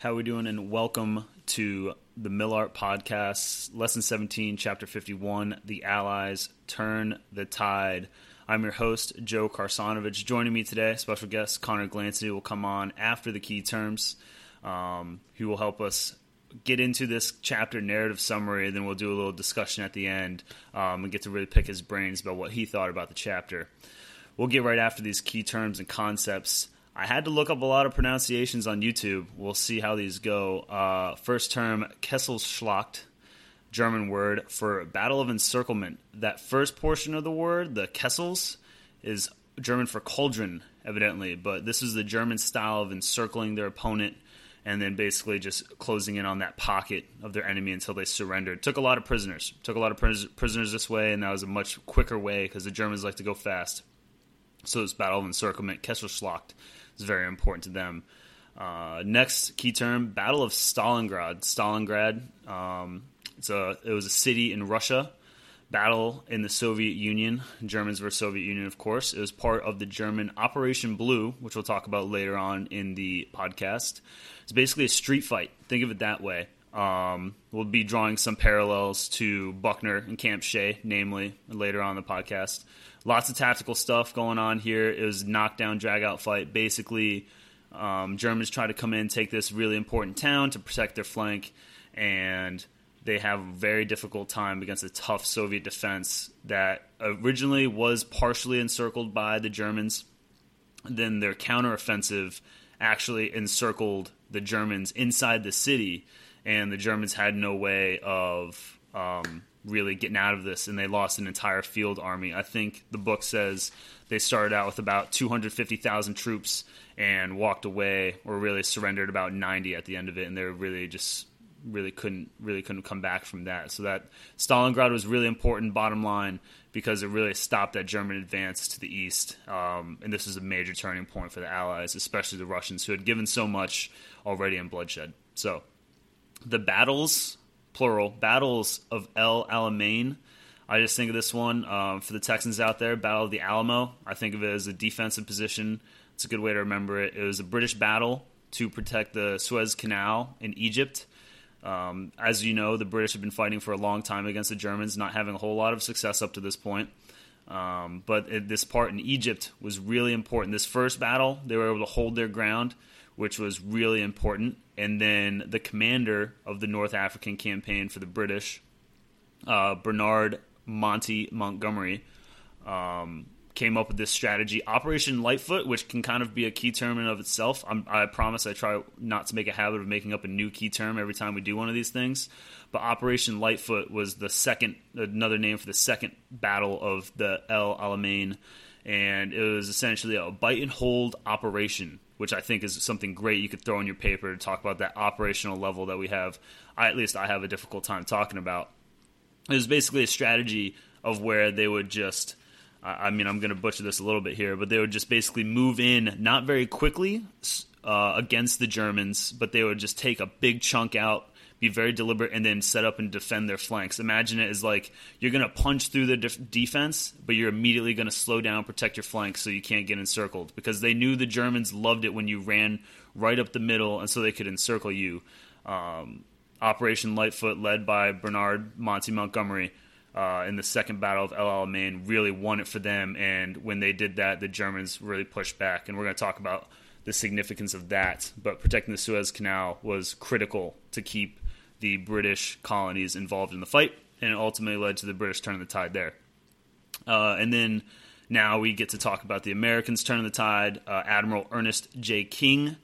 How we doing? And welcome to the Millart Podcast, Lesson 17, Chapter 51, The Allies Turn the Tide. I'm your host, Joe Karsanovich. Joining me today, special guest Conor Glancy will come on after the key terms. Um, he will help us get into this chapter narrative summary, and then we'll do a little discussion at the end um, and get to really pick his brains about what he thought about the chapter. We'll get right after these key terms and concepts. I had to look up a lot of pronunciations on YouTube. We'll see how these go. Uh, first term, Kesselschlacht, German word for battle of encirclement. That first portion of the word, the Kessels, is German for cauldron, evidently, but this is the German style of encircling their opponent and then basically just closing in on that pocket of their enemy until they surrendered. Took a lot of prisoners. Took a lot of pris- prisoners this way, and that was a much quicker way because the Germans like to go fast. So this battle of encirclement, Kesselschlacht, is very important to them. Uh, next key term: Battle of Stalingrad. Stalingrad. Um, it's a it was a city in Russia. Battle in the Soviet Union. Germans versus Soviet Union, of course. It was part of the German Operation Blue, which we'll talk about later on in the podcast. It's basically a street fight. Think of it that way. Um, we'll be drawing some parallels to Buckner and Camp Shea, namely, later on in the podcast. Lots of tactical stuff going on here. It was knockdown, drag out fight. Basically, um, Germans try to come in, take this really important town to protect their flank, and they have a very difficult time against a tough Soviet defense that originally was partially encircled by the Germans. Then their counteroffensive actually encircled the Germans inside the city, and the Germans had no way of um, really getting out of this, and they lost an entire field army. I think the book says they started out with about 250,000 troops and walked away, or really surrendered about 90 at the end of it, and they really just really couldn't really couldn't come back from that. So that Stalingrad was really important. Bottom line, because it really stopped that German advance to the east, um, and this was a major turning point for the Allies, especially the Russians, who had given so much already in bloodshed. So the battles plural, battles of El Alamein. I just think of this one um, for the Texans out there, Battle of the Alamo. I think of it as a defensive position. It's a good way to remember it. It was a British battle to protect the Suez Canal in Egypt. Um, as you know, the British have been fighting for a long time against the Germans, not having a whole lot of success up to this point. Um, but it, this part in Egypt was really important. This first battle, they were able to hold their ground which was really important. And then the commander of the North African campaign for the British, uh, Bernard Monty Montgomery, um, came up with this strategy, Operation Lightfoot, which can kind of be a key term in of itself. I'm, i promise I try not to make a habit of making up a new key term every time we do one of these things. But Operation Lightfoot was the second, another name for the second battle of the El Alamein, and it was essentially a bite and hold operation which I think is something great you could throw in your paper to talk about that operational level that we have. I, at least I have a difficult time talking about. It was basically a strategy of where they would just. I mean, I'm going to butcher this a little bit here, but they would just basically move in not very quickly uh, against the Germans, but they would just take a big chunk out be very deliberate, and then set up and defend their flanks. Imagine it as like you're going to punch through the def- defense, but you're immediately going to slow down, protect your flanks so you can't get encircled because they knew the Germans loved it when you ran right up the middle, and so they could encircle you. Um, Operation Lightfoot, led by Bernard Monty Montgomery. Uh, in the second battle of El Alamein, really won it for them. And when they did that, the Germans really pushed back. And we're going to talk about the significance of that. But protecting the Suez Canal was critical to keep the British colonies involved in the fight, and it ultimately led to the British turning the tide there. Uh, and then now we get to talk about the Americans turning the tide. Uh, Admiral Ernest J. King,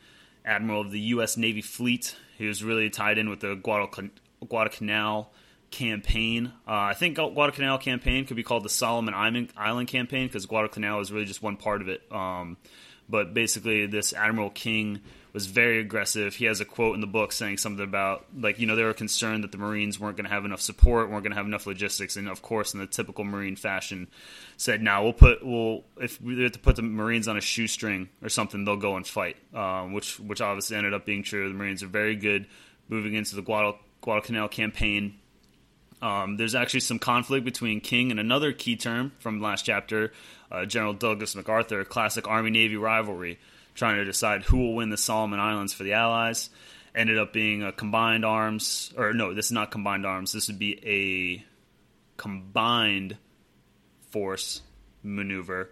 Admiral of the U.S. Navy Fleet, he was really tied in with the Guadalcanal campaign. Uh, I think Guadalcanal campaign could be called the Solomon Island campaign because Guadalcanal is really just one part of it. Um, but basically, this Admiral King was very aggressive. He has a quote in the book saying something about like you know they were concerned that the Marines weren't going to have enough support, weren't going to have enough logistics, and of course, in the typical Marine fashion, said, "Now we'll put we'll if we have to put the Marines on a shoestring or something, they'll go and fight." Um, which which obviously ended up being true. The Marines are very good moving into the Guadal- Guadalcanal campaign. Um, there's actually some conflict between King and another key term from last chapter, uh, General Douglas MacArthur, classic Army Navy rivalry trying to decide who will win the Solomon Islands for the Allies. ended up being a combined arms, or no, this is not combined arms. This would be a combined force maneuver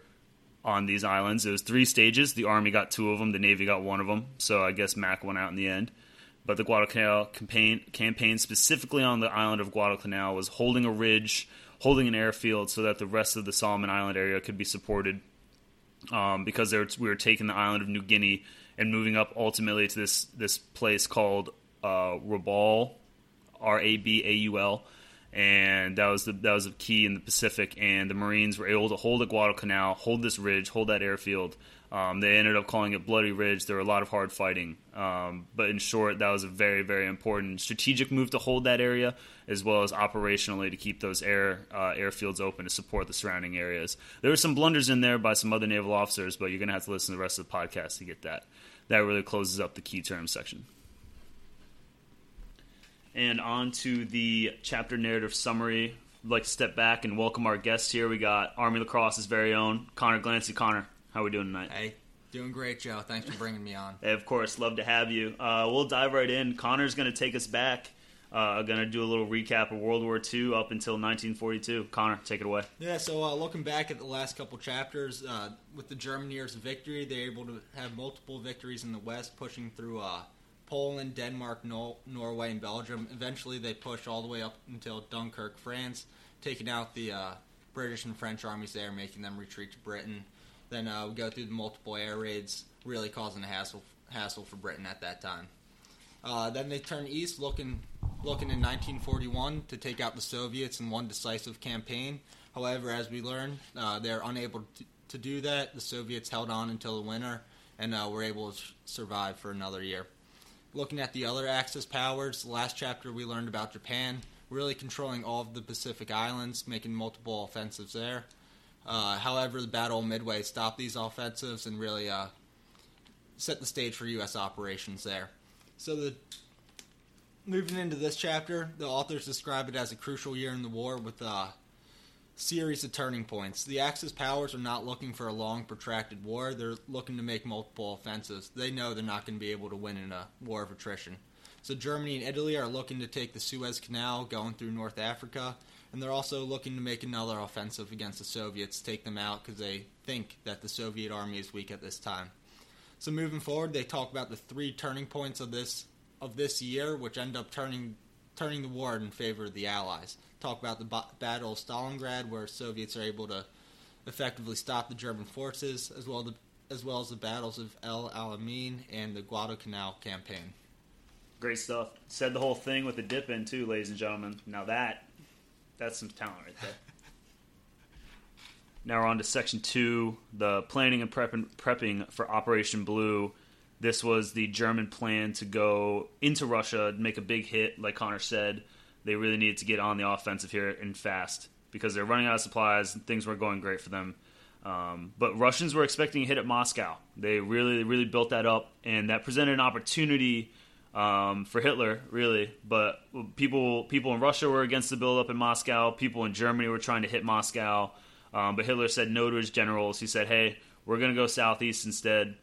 on these islands. It was three stages. The Army got two of them, the Navy got one of them. So I guess Mac went out in the end. But the Guadalcanal campaign, campaign specifically on the island of Guadalcanal, was holding a ridge, holding an airfield so that the rest of the Solomon Island area could be supported. Um, because were, we were taking the island of New Guinea and moving up ultimately to this this place called uh, Rabaul, R A B A U L, and that was the that was the key in the Pacific. And the Marines were able to hold the Guadalcanal, hold this ridge, hold that airfield. Um, they ended up calling it Bloody Ridge. There were a lot of hard fighting, um, but in short, that was a very very important strategic move to hold that area, as well as operationally to keep those air uh, airfields open to support the surrounding areas. There were some blunders in there by some other naval officers, but you're gonna have to listen to the rest of the podcast to get that. That really closes up the key terms section. And on to the chapter narrative summary. I'd like to step back and welcome our guests here. We got Army Lacrosse's very own Conor Glancy. Conor, how are we doing tonight? Hey, doing great, Joe. Thanks for bringing me on. Hey, of course, love to have you. Uh, we'll dive right in. Conor's going to take us back. Uh, going to do a little recap of World War II up until 1942. Conor, take it away. Yeah, so uh, looking back at the last couple chapters, uh, with the German years victory, they're able to have multiple victories in the West, pushing through uh, Poland, Denmark, no- Norway, and Belgium. Eventually, they push all the way up until Dunkirk, France, taking out the uh, British and French armies there, making them retreat to Britain. Then uh, we go through the multiple air raids, really causing a hassle hassle for Britain at that time. Uh, then they turn east, looking looking in 1941 to take out the Soviets in one decisive campaign. However, as we learn, uh, they're unable to, to, do that. The Soviets held on until the winter and uh, were able to survive for another year looking at the other Axis powers, the last chapter we learned about Japan really controlling all of the Pacific Islands, making multiple offensives there. Uh, however, the Battle Midway stopped these offensives and really uh, set the stage for U.S. operations there. So, the moving into this chapter, the authors describe it as a crucial year in the war with a series of turning points. The Axis powers are not looking for a long, protracted war. They're looking to make multiple offensives. They know they're not going to be able to win in a war of attrition. So Germany and Italy are looking to take the Suez Canal going through North Africa, and they're also looking to make another offensive against the Soviets, take them out because they think that the Soviet army is weak at this time. So moving forward, they talk about the three turning points of this of this year, which end up turning turning the war in favor of the Allies talk about the ba- Battle of Stalingrad, where Soviets are able to effectively stop the German forces, as well, the, as, well as the battles of El Alamein and the Guadalcanal campaign. Great stuff. Said the whole thing with a dip in too, ladies and gentlemen. Now that that's some talent right there. now we're on to section two, the planning and prepping, for Operation Blue. This was the German plan to go into Russia, make a big hit, like Conor said, they really needed to get on the offensive here and fast because they're running out of supplies and things weren't going great for them. Um, but Russians were expecting a hit at Moscow. They really, really built that up, and that presented an opportunity um, for Hitler, really. But people, people in Russia were against the buildup in Moscow. People in Germany were trying to hit Moscow. Um, but Hitler said no to his generals. He said, "Hey, we're going to go southeast instead."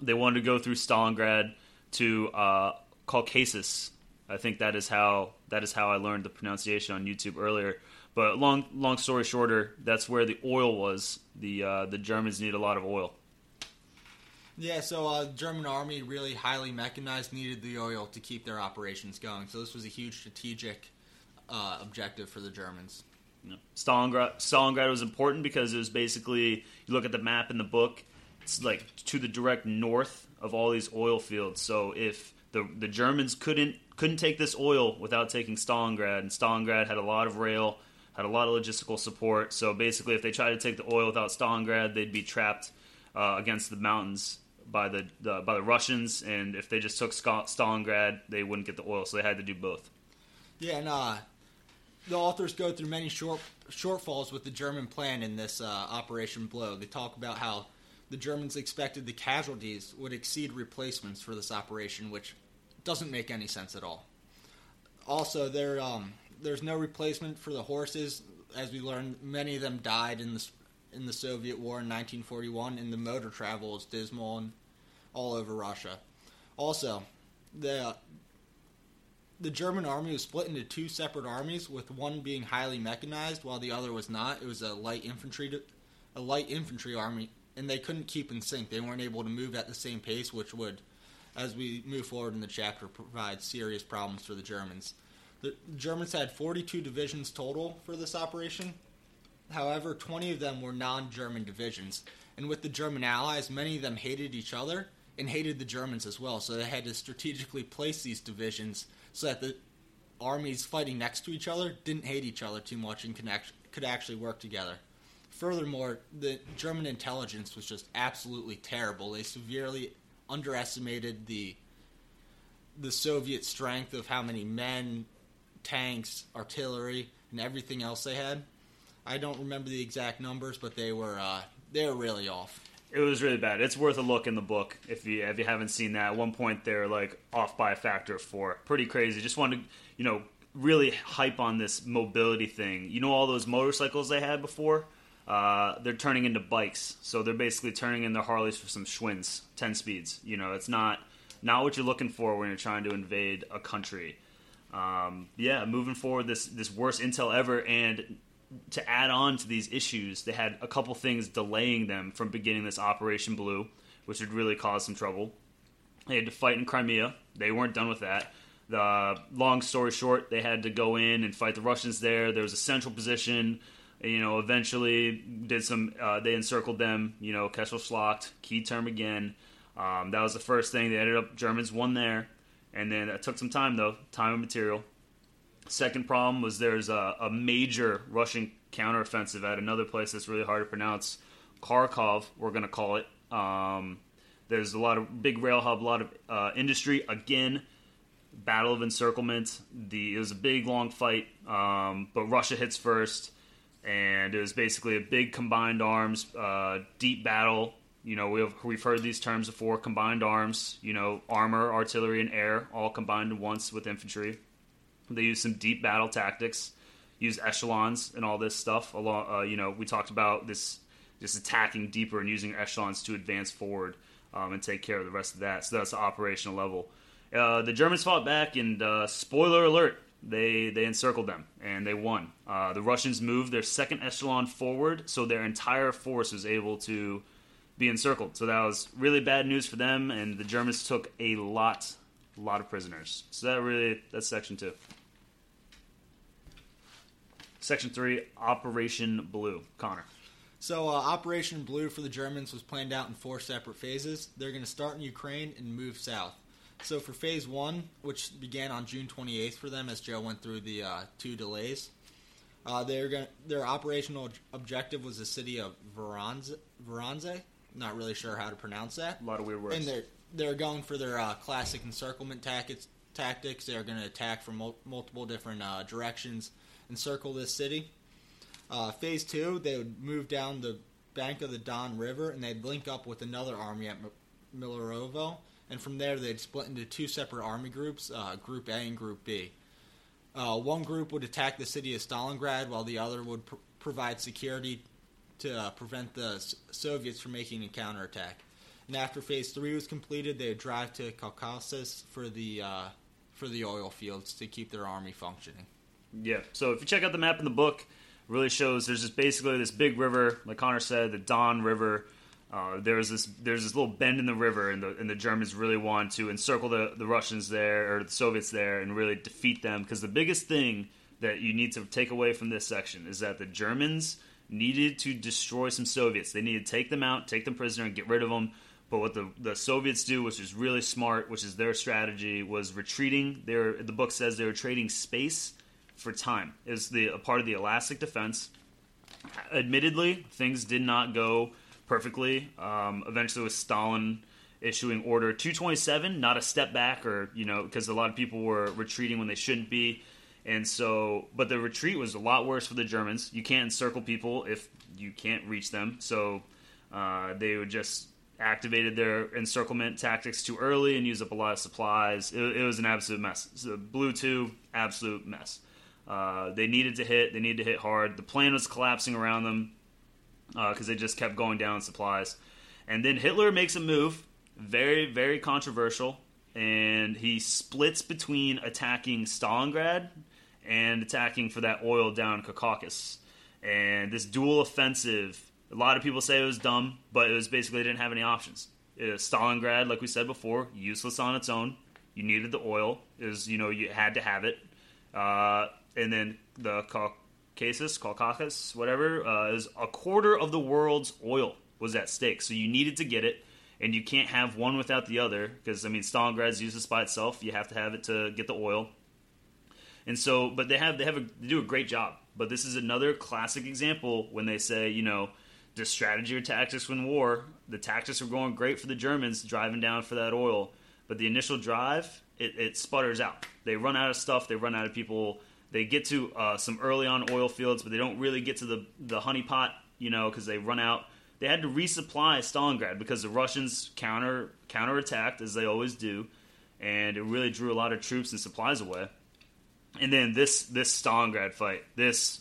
They wanted to go through Stalingrad to uh, Caucasus, I think that is how that is how I learned the pronunciation on YouTube earlier. But long long story shorter, that's where the oil was. The uh, the Germans need a lot of oil. Yeah, so uh, German army really highly mechanized, needed the oil to keep their operations going. So this was a huge strategic uh, objective for the Germans. Yeah. Stalingrad, Stalingrad was important because it was basically you look at the map in the book, it's like to the direct north of all these oil fields. So if the the Germans couldn't couldn't take this oil without taking Stalingrad, and Stalingrad had a lot of rail, had a lot of logistical support. So basically, if they tried to take the oil without Stalingrad, they'd be trapped uh, against the mountains by the, the, by the Russians, and if they just took Stalingrad, they wouldn't get the oil. So they had to do both. Yeah, and uh, the authors go through many short shortfalls with the German plan in this uh, Operation Blow. They talk about how the Germans expected the casualties would exceed replacements for this operation, which doesn't make any sense at all. Also, there um, there's no replacement for the horses. As we learned, many of them died in the in the Soviet War in 1941, and the motor travel is dismal and all over Russia. Also, the the German army was split into two separate armies, with one being highly mechanized while the other was not. It was a light infantry, a light infantry army, and they couldn't keep in sync. They weren't able to move at the same pace, which would, as we move forward in the chapter, provide serious problems for the Germans. The Germans had 42 divisions total for this operation. However, 20 of them were non-German divisions, and with the German allies, many of them hated each other and hated the Germans as well. So they had to strategically place these divisions so that the armies fighting next to each other didn't hate each other too much and could actually work together. Furthermore, the German intelligence was just absolutely terrible. They severely underestimated the the Soviet strength of how many men, tanks, artillery, and everything else they had. I don't remember the exact numbers, but they were uh, they were really off. It was really bad. It's worth a look in the book if you if you haven't seen that. At one point, they're like off by a factor of four. Pretty crazy. Just wanted to, you know, really hype on this mobility thing. You know, all those motorcycles they had before. Uh, they're turning into bikes, so they're basically turning in their Harleys for some Schwinn's, ten speeds. You know, it's not not what you're looking for when you're trying to invade a country. Um, yeah, moving forward, this this worst intel ever, and to add on to these issues, they had a couple things delaying them from beginning this Operation Blue, which would really cause some trouble. They had to fight in Crimea. They weren't done with that. The long story short, they had to go in and fight the Russians there. There was a central position. You know, eventually did some. Uh, they encircled them. You know, Kessel-Schlacht, key term again. Um, that was the first thing. They ended up Germans won there, and then it took some time though, time and material. Second problem was there's a, a major Russian counteroffensive at another place that's really hard to pronounce, Kharkov. We're going to call it. Um, there's a lot of big rail hub, a lot of uh, industry. Again, battle of encirclement. The it was a big long fight, um, but Russia hits first, and it was basically a big combined arms, uh, deep battle. You know, we've we've heard these terms before: combined arms. You know, armor, artillery, and air all combined once with infantry. They use some deep battle tactics, use echelons and all this stuff. Along, uh, you know, we talked about this just attacking deeper and using echelons to advance forward um, and take care of the rest of that. So that's the operational level. Uh, the Germans fought back, and uh, spoiler alert, they they encircled them and they won. Uh, the Russians moved their second echelon forward, so their entire force was able to be encircled. So that was really bad news for them, and the Germans took a lot, lot of prisoners. So that really that's section two. Section three, Operation Blue. Conor. So, uh, Operation Blue for the Germans was planned out in four separate phases. They're going to start in Ukraine and move south. So, for phase one, which began on June 28th for them, as Joe went through the uh, two delays, uh, they're going their operational objective was the city of Voronezh. Voronezh. Not really sure how to pronounce that. A lot of weird words. And they're going for their uh, classic encirclement tactics. Tactics. They're going to attack from mul- multiple different uh, directions encircle this city. Uh, phase two, they would move down the bank of the Don River and they'd link up with another army at M- Millerovo. And from there, they'd split into two separate army groups, uh, Group A and Group B. Uh, one group would attack the city of Stalingrad, while the other would pr- provide security to uh, prevent the S- Soviets from making a counterattack. And after Phase Three was completed, they would drive to Caucasus for the uh, for the oil fields to keep their army functioning. Yeah. So if you check out the map in the book, it really shows there's just basically this big river, like Conor said, the Don River. Uh, there's this there's this little bend in the river, and the and the Germans really want to encircle the the Russians there or the Soviets there and really defeat them because the biggest thing that you need to take away from this section is that the Germans needed to destroy some Soviets. They needed to take them out, take them prisoner, and get rid of them. But what the, the Soviets do, which is really smart, which is their strategy, was retreating. Their the book says they were trading space for time. Is the a part of the elastic defense. Admittedly, things did not go perfectly. Um, eventually, with Stalin issuing Order 227, not a step back, or you know, because a lot of people were retreating when they shouldn't be, and so, but the retreat was a lot worse for the Germans. You can't encircle people if you can't reach them, so uh, they would just activated their encirclement tactics too early and used up a lot of supplies. It, it was an absolute mess. So Blue Two, absolute mess. Uh, they needed to hit. They needed to hit hard. The plane was collapsing around them because uh, they just kept going down in supplies. And then Hitler makes a move, very very controversial. and he splits between attacking Stalingrad and attacking for that oil down Caucasus. And this dual offensive, a lot of people say it was dumb, but it was basically didn't have any options. Stalingrad, like we said before, useless on its own. You needed the oil, is you know you had to have it, uh, and then the Caucasus, Caucasus, whatever, uh, is a quarter of the world's oil was at stake. So you needed to get it, and you can't have one without the other because I mean Stalingrad's useless by itself. You have to have it to get the oil, and so but they have they have a, they do a great job. But this is another classic example when they say you know the strategy or tactics win war. The tactics were going great for the Germans driving down for that oil, but the initial drive it, it sputters out. They run out of stuff. They run out of people. They get to uh, some early on oil fields, but they don't really get to the the honeypot, you know, because they run out. They had to resupply Stalingrad because the Russians counter counterattacked as they always do, and it really drew a lot of troops and supplies away. And then this this Stalingrad fight, this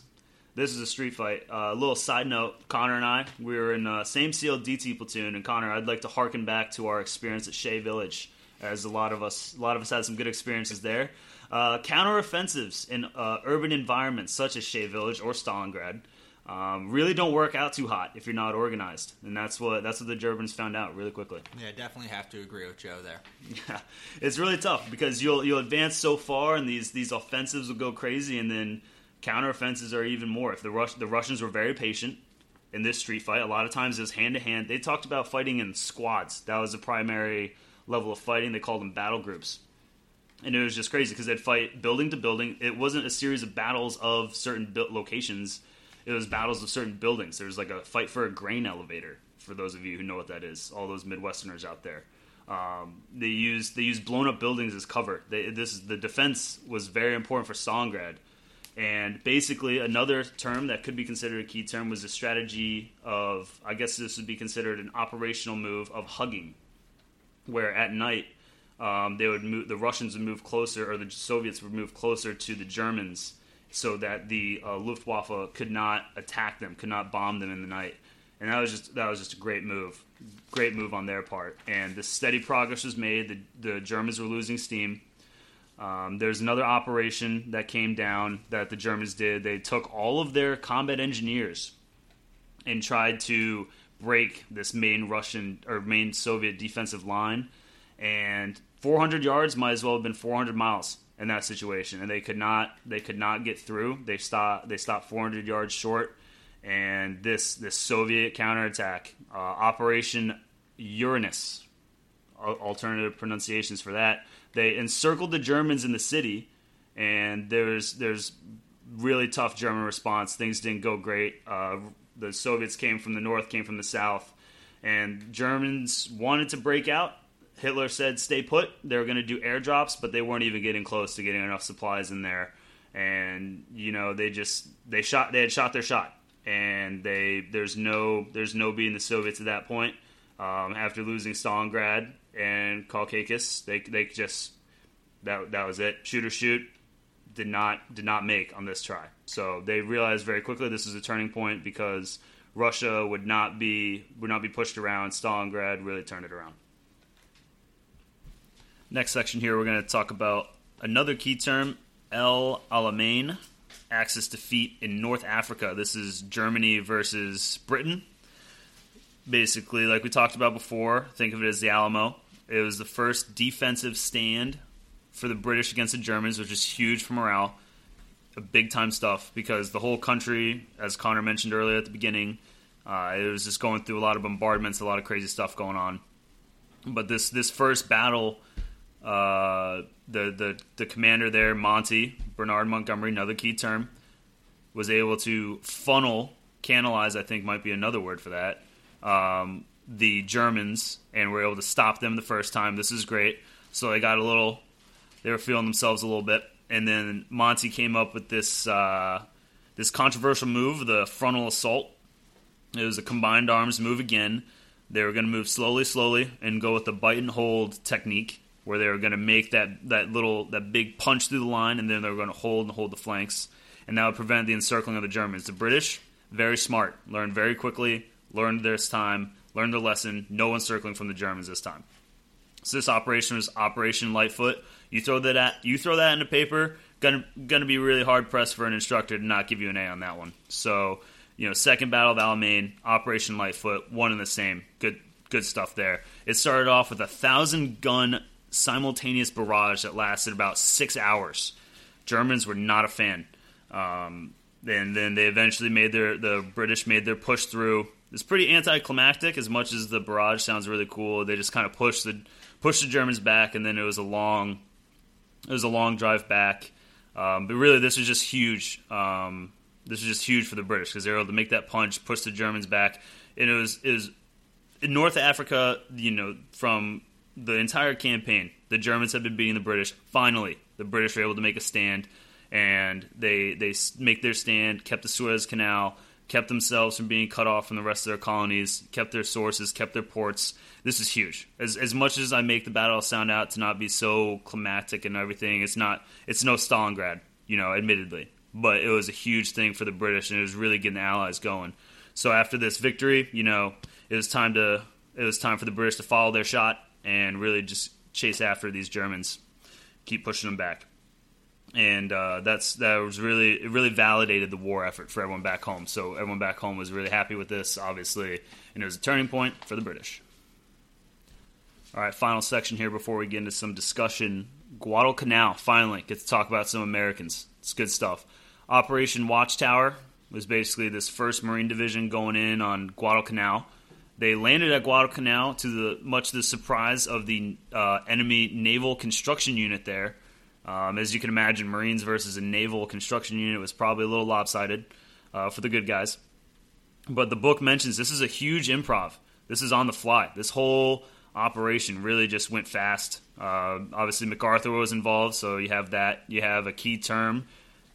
this is a street fight. Uh, a uh, little side note: Conor and I, we were in the same SEAL DT platoon, and Conor, I'd like to harken back to our experience at Shea Village, as a lot of us, a lot of us had some good experiences there. Uh, counteroffensives in uh, urban environments such as Shea Village or Stalingrad um, really don't work out too hot if you're not organized, and that's what that's what the Germans found out really quickly. Yeah, definitely have to agree with Joe there. Yeah, it's really tough because you'll you'll advance so far, and these these offensives will go crazy, and then counteroffensives are even more. If the Rus- the Russians were very patient in this street fight, a lot of times it was hand to hand. They talked about fighting in squads. That was the primary level of fighting. They called them battle groups. And it was just crazy because they'd fight building to building. It wasn't a series of battles of certain locations it was battles of certain buildings. There was like a fight for a grain elevator. For those of you who know what that is, all those Midwesterners out there, um, they use they used blown up buildings as cover. They, this is the defense was very important for Stalingrad, and basically another term that could be considered a key term was the strategy of I guess this would be considered an operational move of hugging, where at night um, they would move the Russians would move closer or the Soviets would move closer to the Germans so that the uh, Luftwaffe could not attack them, could not bomb them in the night. And that was just that was just a great move, great move on their part. And the steady progress was made. The, the Germans were losing steam. Um, there's another operation that came down that the Germans did. They took all of their combat engineers and tried to break this main Russian or main Soviet defensive line. And 400 yards might as well have been 400 miles in that situation, and they could not they could not get through. They stopped they stopped 400 yards short, and this this Soviet counterattack, uh, Operation Uranus, alternative pronunciations for that. They encircled the Germans in the city, and there's there's really tough German response. Things didn't go great. Uh, the Soviets came from the north, came from the south, and Germans wanted to break out Hitler said stay put. They were going to do airdrops, but they weren't even getting close to getting enough supplies in there. And you know they just they shot they had shot their shot, and they there's no there's no beating the Soviets at that point. Um, after losing Stalingrad and Caucasus, they they just that that was it. Shoot or shoot did not did not make on this try. So they realized very quickly this is a turning point because Russia would not be would not be pushed around. Stalingrad really turned it around. Next section here, we're going to talk about another key term, El Alamein, Axis defeat in North Africa. This is Germany versus Britain. Basically, like we talked about before, think of it as the Alamo. It was the first defensive stand for the British against the Germans, which is huge for morale. Big time stuff because the whole country, as Connor mentioned earlier at the beginning, uh, it was just going through a lot of bombardments, a lot of crazy stuff going on. But this this first battle uh, the, the the commander there, Monty Bernard Montgomery, another key term, was able to funnel, canalize. I think might be another word for that. Um, the Germans and were able to stop them the first time. This is great. So they got a little, they were feeling themselves a little bit, and then Monty came up with this uh, this controversial move, the frontal assault. It was a combined arms move again. They were going to move slowly, slowly, and go with the bite and hold technique where they were going to make that, that little that big punch through the line, and then they were going to hold and hold the flanks, and that would prevent the encircling of the Germans. The British, very smart, learned very quickly, learned this time, learned the lesson. No encircling from the Germans this time. So this operation was Operation Lightfoot. You throw that at you throw that into paper, gonna gonna be really hard pressed for an instructor to not give you an A on that one. So you know, second battle of Alamein, Operation Lightfoot, one and the same. Good good stuff there. It started off with a thousand gun simultaneous barrage that lasted about six hours. Germans were not a fan. Um, and then they eventually made their the British made their push through. It's pretty anticlimactic as much as the barrage sounds really cool. They just kind of pushed the pushed the Germans back, and then it was a long it was a long drive back. Um, but really, this was just huge. Um, this was just huge for the British because they were able to make that punch, push the Germans back, and it was it was in North Africa. You know, from the entire campaign, the Germans had been beating the British. Finally, the British were able to make a stand, and they they make their stand, kept the Suez Canal, kept themselves from being cut off from the rest of their colonies, kept their sources, kept their ports. This is huge. As as much as I make the battle sound out to not be so climatic and everything, it's not. It's no Stalingrad, you know, admittedly, but it was a huge thing for the British, and it was really getting the Allies going. So after this victory, you know, it was time to it was time for the British to follow their shot and really just chase after these Germans, keep pushing them back. And uh, that's that was really it really validated the war effort for everyone back home. So everyone back home was really happy with this, obviously, and it was a turning point for the British. All right, final section here before we get into some discussion. Guadalcanal finally get to talk about some Americans. It's good stuff. Operation Watchtower was basically this first Marine Division going in on Guadalcanal. They landed at Guadalcanal to the much the surprise of the uh, enemy naval construction unit there. Um, as you can imagine, Marines versus a naval construction unit was probably a little lopsided uh, for the good guys. But the book mentions this is a huge improv. This is on the fly. This whole operation really just went fast. Uh, obviously, MacArthur was involved, so you have that. You have a key term.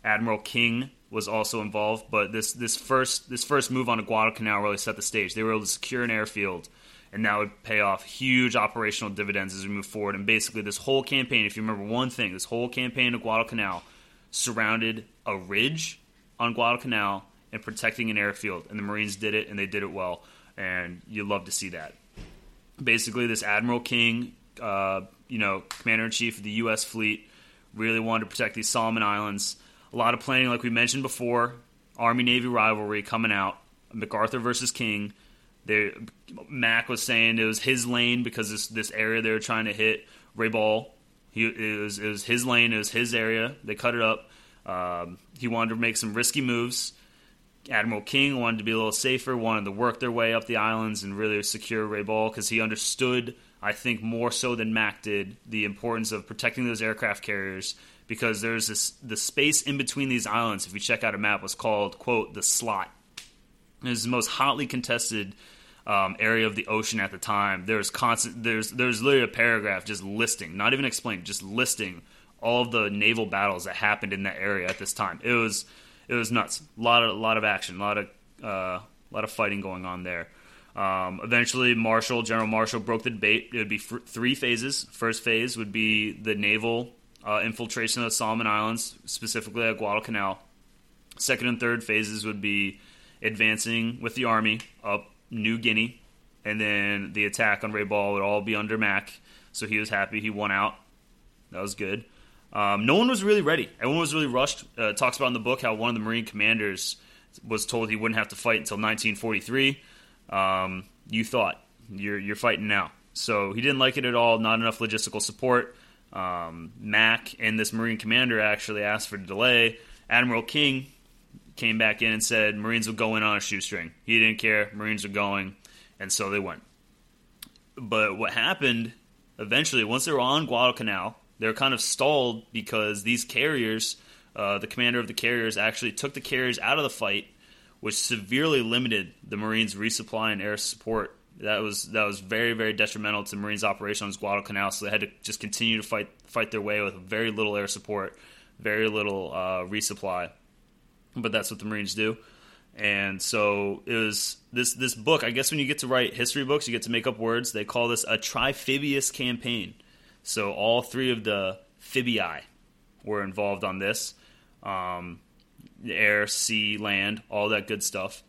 Admiral King was also involved, but this this first this first move on Guadalcanal really set the stage. They were able to secure an airfield, and that would pay off huge operational dividends as we move forward. And basically, this whole campaign, if you remember one thing, this whole campaign of Guadalcanal surrounded a ridge on Guadalcanal and protecting an airfield, and the Marines did it, and they did it well, and you love to see that. Basically, this Admiral King, uh, you know, commander in chief of the U.S. fleet, really wanted to protect these Solomon Islands a lot of planning, like we mentioned before. Army Navy rivalry coming out. MacArthur versus King. Mac was saying it was his lane because this this area they were trying to hit. Rabaul, he it was it was his lane. It was his area. They cut it up. Um, he wanted to make some risky moves. Admiral King wanted to be a little safer, wanted to work their way up the islands and really secure Rabaul because he understood, I think, more so than Mac did, the importance of protecting those aircraft carriers because there's this the space in between these islands. If you check out a map, was called quote the slot. It was the most hotly contested um, area of the ocean at the time. There's constant there's there's literally a paragraph just listing, not even explaining, just listing all of the naval battles that happened in that area at this time. It was it was nuts. A lot of a lot of action, a lot of uh, a lot of fighting going on there. Um, eventually, Marshall, General Marshall, broke the debate. It would be f- three phases. First phase would be the naval uh, infiltration of the Solomon Islands, specifically at Guadalcanal. Second and third phases would be advancing with the army up New Guinea, and then the attack on Rabaul would all be under Mac. So he was happy he won out. That was good. Um, no one was really ready. Everyone was really rushed. Uh, talks about in the book how one of the Marine commanders was told he wouldn't have to fight until 1943. Um, you thought you're you're fighting now, so he didn't like it at all. Not enough logistical support. Um, Mac and this Marine commander actually asked for delay. Admiral King came back in and said Marines will go in on a shoestring. He didn't care. Marines are going, and so they went. But what happened eventually, once they were on Guadalcanal, they were kind of stalled because these carriers, uh, the commander of the carriers, actually took the carriers out of the fight, which severely limited the Marines' resupply and air support that was that was very very detrimental to Marines' operations on Guadalcanal. So they had to just continue to fight fight their way with very little air support, very little uh, resupply. But that's what the Marines do. And so it was this this book. I guess when you get to write history books, you get to make up words. They call this a triphibious campaign. So all three of the fibii were involved on this: um, air, sea, land, all that good stuff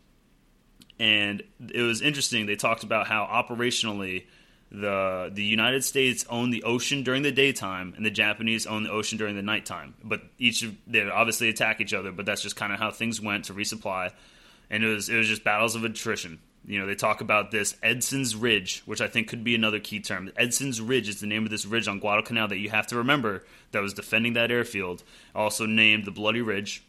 and it was interesting. They talked about how operationally the the United States own the ocean during the daytime, and the Japanese own the ocean during the nighttime. But each of they obviously attack each other, but that's just kind of how things went to resupply, and it was it was just battles of attrition. You know, they talk about this Edson's Ridge, which I think could be another key term. Edson's Ridge is the name of this ridge on Guadalcanal that you have to remember that was defending that airfield. Also named the Bloody Ridge.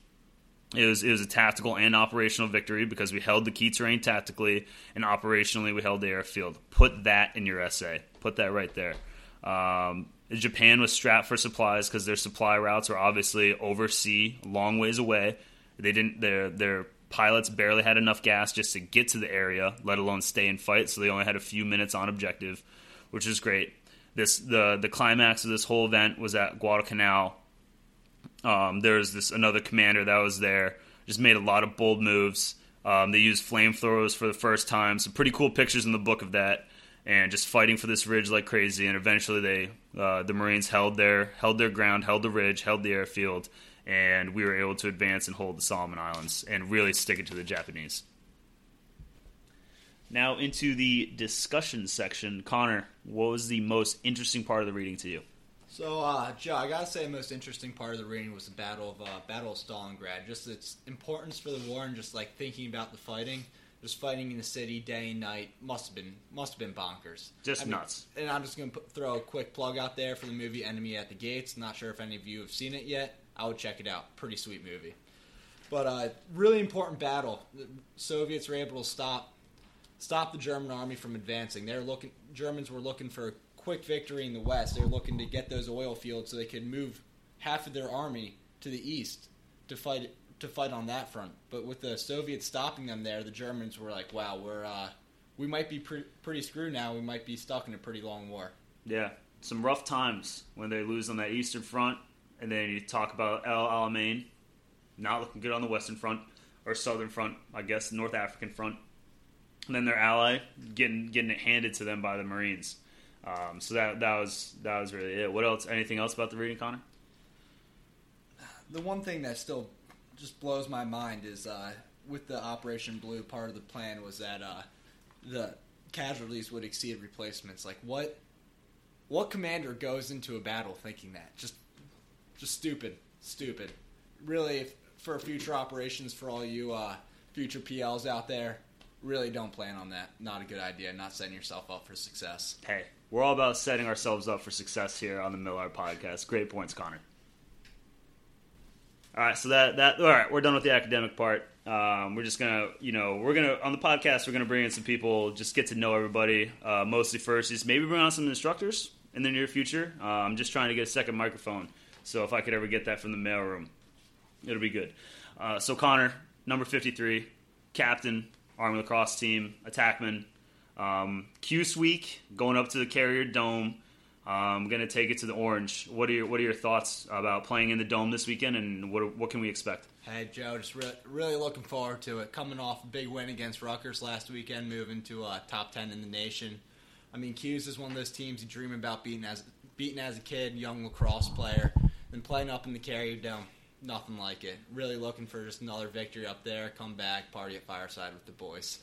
It was, it was a tactical and operational victory because we held the key terrain tactically and operationally we held the airfield. Put that in your essay. Put that right there. Um, Japan was strapped for supplies because their supply routes were obviously over sea, long ways away. They didn't. Their their pilots barely had enough gas just to get to the area, let alone stay and fight. So they only had a few minutes on objective, which is great. This the the climax of this whole event was at Guadalcanal um, there was this another commander that was there, just made a lot of bold moves. Um, they used flamethrowers for the first time. Some pretty cool pictures in the book of that, and just fighting for this ridge like crazy. And eventually, they uh, the Marines held their held their ground, held the ridge, held the airfield, and we were able to advance and hold the Solomon Islands and really stick it to the Japanese. Now into the discussion section, Conor. What was the most interesting part of the reading to you? So, uh, Joe, I gotta say, the most interesting part of the reading was the Battle of uh, Battle of Stalingrad. Just its importance for the war, and just like thinking about the fighting, just fighting in the city day and night must have been must have been bonkers. Just I mean, nuts. And I'm just gonna put, throw a quick plug out there for the movie Enemy at the Gates. Not sure if any of you have seen it yet. I would check it out. Pretty sweet movie. But uh, really important battle. The Soviets were able to stop stop the German army from advancing. They're looking. Germans were looking for quick victory in the West. They're looking to get those oil fields so they could move half of their army to the east to fight to fight on that front. But with the Soviets stopping them there, the Germans were like, "Wow, we're uh, we might be pre- pretty screwed now. We might be stuck in a pretty long war." Yeah, some rough times when they lose on that eastern front, and then you talk about El Alamein, not looking good on the western front or southern front, I guess, North African front. And then their ally getting getting it handed to them by the Marines. Um, so that that was that was really it. What else? Anything else about the reading, Conor? The one thing that still just blows my mind is uh, with the Operation Blue part of the plan was that uh, the casualties would exceed replacements. Like what? What commander goes into a battle thinking that? Just, just stupid, stupid. Really, if, for future operations, for all you uh, future PLs out there, really don't plan on that. Not a good idea. Not setting yourself up for success. Hey, we're all about setting ourselves up for success here on the Millard Podcast. Great points, Conor. All right, so that that all right, we're done with the academic part. Um, we're just gonna, you know, we're gonna on the podcast. We're gonna bring in some people, just get to know everybody. Uh, mostly first, is maybe bring on some instructors in the near future. Uh, I'm just trying to get a second microphone, so if I could ever get that from the mailroom, it'll be good. Uh, so Conor, number 53, captain, Army lacrosse team, attackman. Um, Cuse week, going up to the Carrier Dome. I'm gonna take it to the Orange. What are your What are your thoughts about playing in the Dome this weekend, and what what can we expect? Hey Joe, just re- really looking forward to it. Coming off a big win against Rutgers last weekend, moving to uh, top ten in the nation. I mean, Cuse is one of those teams you dream about beating as beating as a kid, young lacrosse player, then playing up in the Carrier Dome. Nothing like it. Really looking for just another victory up there. Come back, party at Fireside with the boys.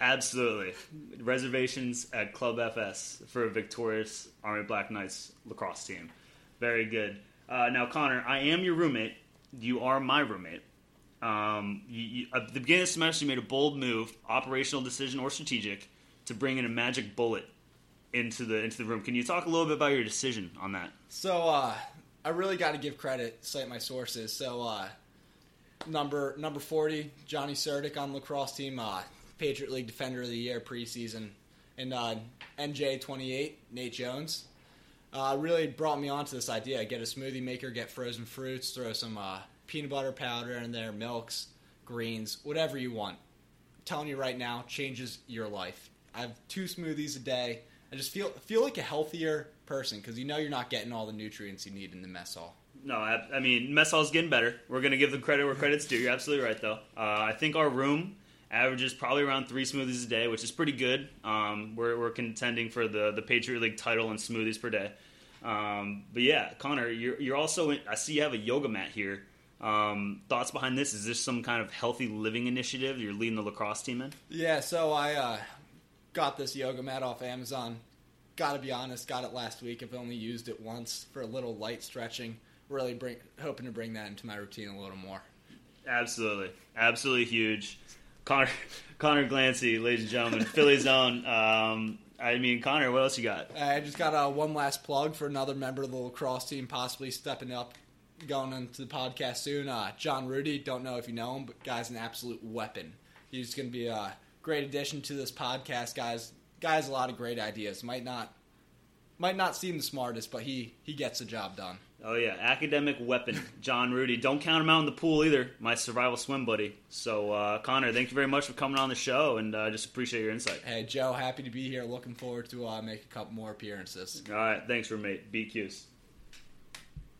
Absolutely. Reservations at Club FS for a victorious Army Black Knights lacrosse team. Very good. Uh, now, Conor, I am your roommate. You are my roommate. Um, you, you, at the beginning of the semester, you made a bold move, operational decision or strategic, to bring in a magic bullet into the into the room. Can you talk a little bit about your decision on that? So, uh, I really got to give credit, cite my sources. So, uh, number number forty, Johnny Surdick on lacrosse team, uh, Patriot League Defender of the Year preseason, and uh, NJ twenty eight, Nate Jones, uh, really brought me onto this idea. Get a smoothie maker, get frozen fruits, throw some uh, peanut butter powder in there, milks, greens, whatever you want. I'm telling you right now, changes your life. I have two smoothies a day. I just feel feel like a healthier person because you know you're not getting all the nutrients you need in the mess hall. No, I, I mean mess hall's getting better. We're gonna give the credit where credit's due. You're absolutely right, though. Uh, I think our room averages probably around three smoothies a day, which is pretty good. Um, we're, we're contending for the the Patriot League title in smoothies per day. Um, but yeah, Connor, you're you're also in, I see you have a yoga mat here. Um, thoughts behind this? Is this some kind of healthy living initiative you're leading the lacrosse team in? Yeah, so I uh, got this yoga mat off Amazon. got to be honest, got it last week. I've only used it once for a little light stretching. Really bring, hoping to bring that into my routine a little more. Absolutely, absolutely huge. Conor, Conor Glancy, ladies and gentlemen, Philly's own. Um, I mean, Conor, what else you got? I just got uh, one last plug for another member of the lacrosse team, possibly stepping up, going into the podcast soon. Uh, John Rudy, don't know if you know him, but guy's an absolute weapon. He's going to be a great addition to this podcast, guys. Guys, a lot of great ideas. Might not, might not seem the smartest, but he he gets the job done. Oh yeah, academic weapon, John Rudy. Don't count him out in the pool either, my survival swim buddy. So uh, Conor, thank you very much for coming on the show, and uh, just appreciate your insight. Hey Joe, happy to be here. Looking forward to uh, make a couple more appearances. All right, thanks, roommate. BQs.